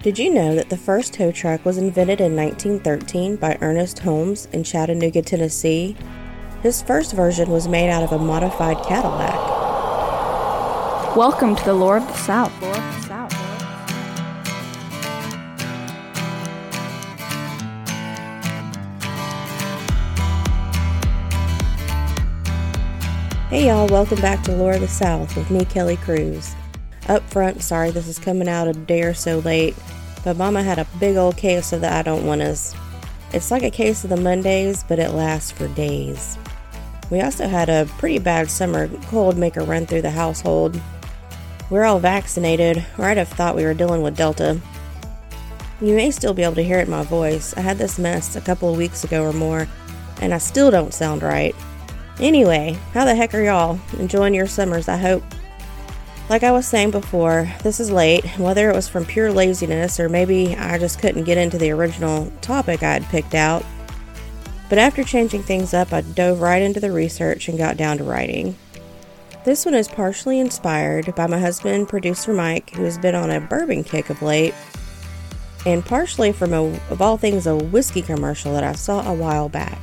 Did you know that the first tow truck was invented in 1913 by Ernest Holmes in Chattanooga, Tennessee? His first version was made out of a modified Cadillac. Welcome to the Lore of the South. Lore of the South. Hey y'all, welcome back to Lore of the South with me, Kelly Cruz. Up front, sorry this is coming out a day or so late, but Mama had a big old case of the I don't want us. It's like a case of the Mondays, but it lasts for days. We also had a pretty bad summer cold make a run through the household. We're all vaccinated, or I'd have thought we were dealing with Delta. You may still be able to hear it in my voice. I had this mess a couple of weeks ago or more, and I still don't sound right. Anyway, how the heck are y'all? Enjoying your summers, I hope. Like I was saying before, this is late, whether it was from pure laziness or maybe I just couldn't get into the original topic I had picked out. But after changing things up, I dove right into the research and got down to writing. This one is partially inspired by my husband, producer Mike, who has been on a bourbon kick of late, and partially from, a, of all things, a whiskey commercial that I saw a while back.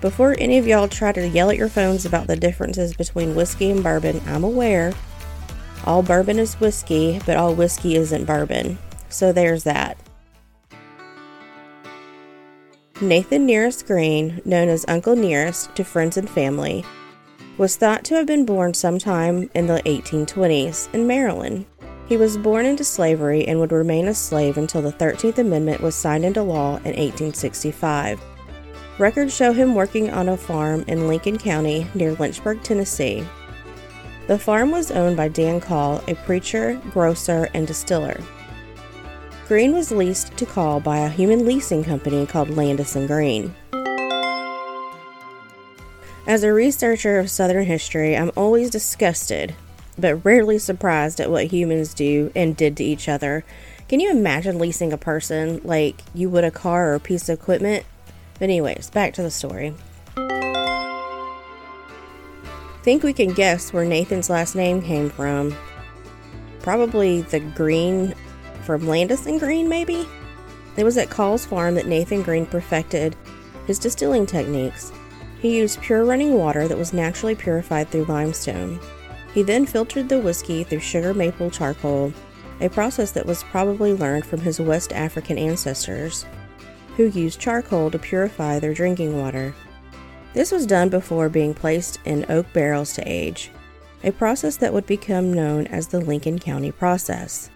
Before any of y'all try to yell at your phones about the differences between whiskey and bourbon, I'm aware. All bourbon is whiskey, but all whiskey isn't bourbon. So there's that. Nathan Nearest Green, known as Uncle Nearest to friends and family, was thought to have been born sometime in the 1820s in Maryland. He was born into slavery and would remain a slave until the 13th Amendment was signed into law in 1865. Records show him working on a farm in Lincoln County near Lynchburg, Tennessee. The farm was owned by Dan Call, a preacher, grocer, and distiller. Green was leased to Call by a human leasing company called Landis and Green. As a researcher of Southern history, I'm always disgusted, but rarely surprised at what humans do and did to each other. Can you imagine leasing a person like you would a car or a piece of equipment? But, anyways, back to the story. Think we can guess where Nathan's last name came from. Probably the Green from Landis and Green, maybe? It was at Call's farm that Nathan Green perfected his distilling techniques. He used pure running water that was naturally purified through limestone. He then filtered the whiskey through sugar maple charcoal, a process that was probably learned from his West African ancestors who used charcoal to purify their drinking water. This was done before being placed in oak barrels to age, a process that would become known as the Lincoln County process.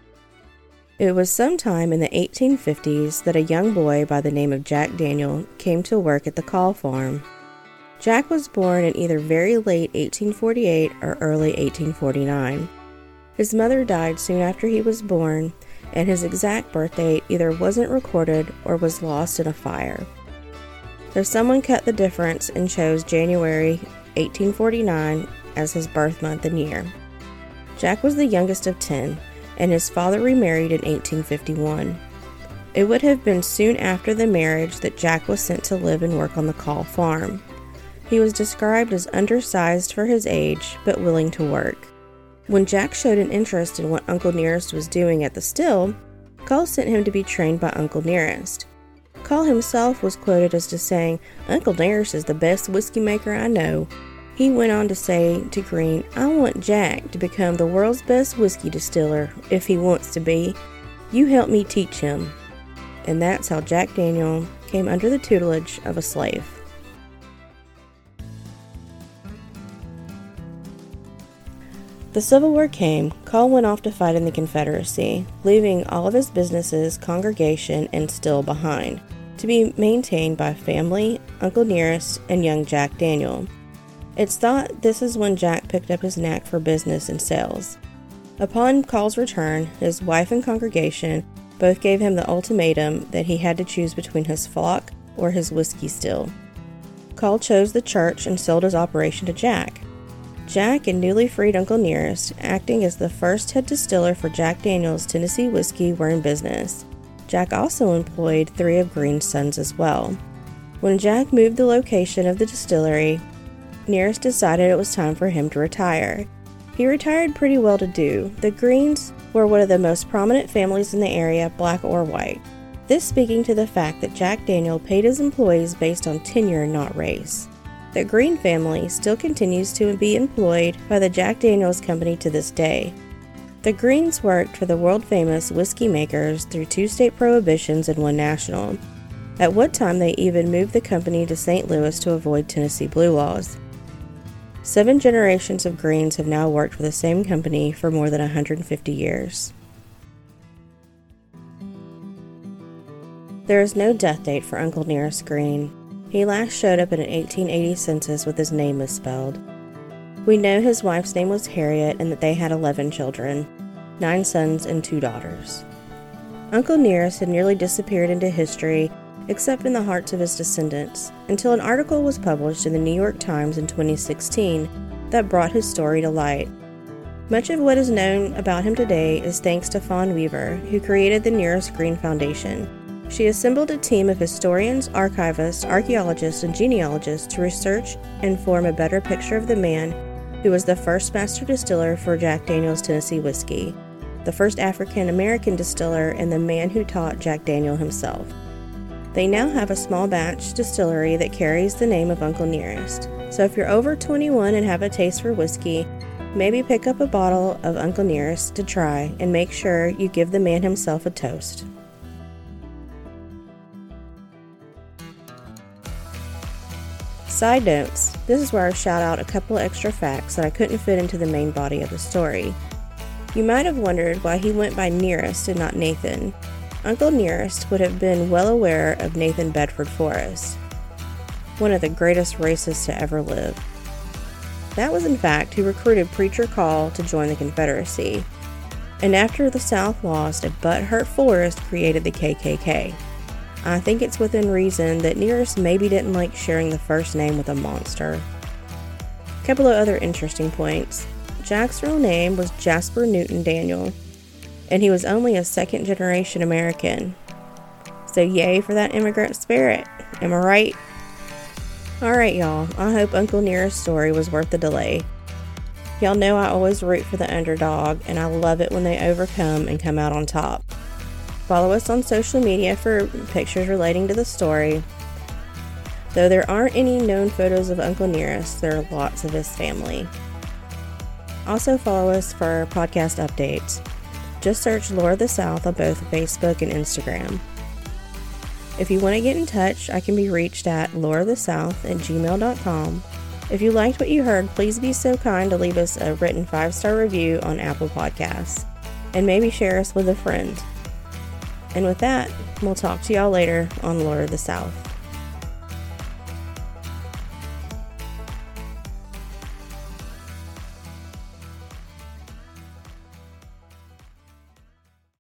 It was sometime in the 1850s that a young boy by the name of Jack Daniel came to work at the Call farm. Jack was born in either very late 1848 or early 1849. His mother died soon after he was born, and his exact birth date either wasn't recorded or was lost in a fire. So someone cut the difference and chose January 1849 as his birth month and year. Jack was the youngest of 10, and his father remarried in 1851. It would have been soon after the marriage that Jack was sent to live and work on the Call farm. He was described as undersized for his age, but willing to work. When Jack showed an interest in what Uncle Nearest was doing at the still, Call sent him to be trained by Uncle Nearest. Call himself was quoted as just saying, Uncle Nearest is the best whiskey maker I know. He went on to say to Green, I want Jack to become the world's best whiskey distiller, if he wants to be. You help me teach him. And that's how Jack Daniel came under the tutelage of a slave. The Civil War came, Call went off to fight in the Confederacy, leaving all of his businesses, congregation, and still behind, to be maintained by family, Uncle Nearest, and young Jack Daniel. It's thought this is when Jack picked up his knack for business and sales. Upon Call's return, his wife and congregation both gave him the ultimatum that he had to choose between his flock or his whiskey still. Call chose the church and sold his operation to Jack. Jack and newly freed Uncle Nearest, acting as the first head distiller for Jack Daniels Tennessee whiskey, were in business. Jack also employed three of Green's sons as well. When Jack moved the location of the distillery, Nearest decided it was time for him to retire. He retired pretty well to do. The Greens were one of the most prominent families in the area, black or white. This speaking to the fact that Jack Daniel paid his employees based on tenure, not race. The Green family still continues to be employed by the Jack Daniels Company to this day. The Greens worked for the world famous whiskey makers through two state prohibitions and one national. At one time, they even moved the company to St. Louis to avoid Tennessee blue laws. Seven generations of Greens have now worked for the same company for more than 150 years. There is no death date for Uncle Nearest Green. He last showed up in an 1880 census with his name misspelled. We know his wife's name was Harriet and that they had 11 children nine sons and two daughters. Uncle Nearest had nearly disappeared into history except in the hearts of his descendants, until an article was published in the New York Times in 2016 that brought his story to light. Much of what is known about him today is thanks to Fawn Weaver, who created the Nearest Green Foundation. She assembled a team of historians, archivists, archaeologists, and genealogists to research and form a better picture of the man who was the first master distiller for Jack Daniels Tennessee whiskey, the first African American distiller, and the man who taught Jack Daniel himself. They now have a small batch distillery that carries the name of Uncle Nearest. So if you're over 21 and have a taste for whiskey, maybe pick up a bottle of Uncle Nearest to try and make sure you give the man himself a toast. Side notes this is where I shout out a couple extra facts that I couldn't fit into the main body of the story. You might have wondered why he went by Nearest and not Nathan. Uncle Nearest would have been well aware of Nathan Bedford Forrest, one of the greatest racists to ever live. That was, in fact, who recruited Preacher Call to join the Confederacy. And after the South lost, a butthurt Forrest created the KKK. I think it's within reason that Nearest maybe didn't like sharing the first name with a monster. A couple of other interesting points. Jack's real name was Jasper Newton Daniel, and he was only a second generation American. So, yay for that immigrant spirit. Am I right? Alright, y'all. I hope Uncle Nearest's story was worth the delay. Y'all know I always root for the underdog, and I love it when they overcome and come out on top. Follow us on social media for pictures relating to the story. Though there aren't any known photos of Uncle Nearest, there are lots of his family. Also, follow us for podcast updates. Just search Lore of the South on both Facebook and Instagram. If you want to get in touch, I can be reached at loreofthesouth at gmail.com. If you liked what you heard, please be so kind to leave us a written five star review on Apple Podcasts and maybe share us with a friend. And with that, we'll talk to y'all later on Lore of the South.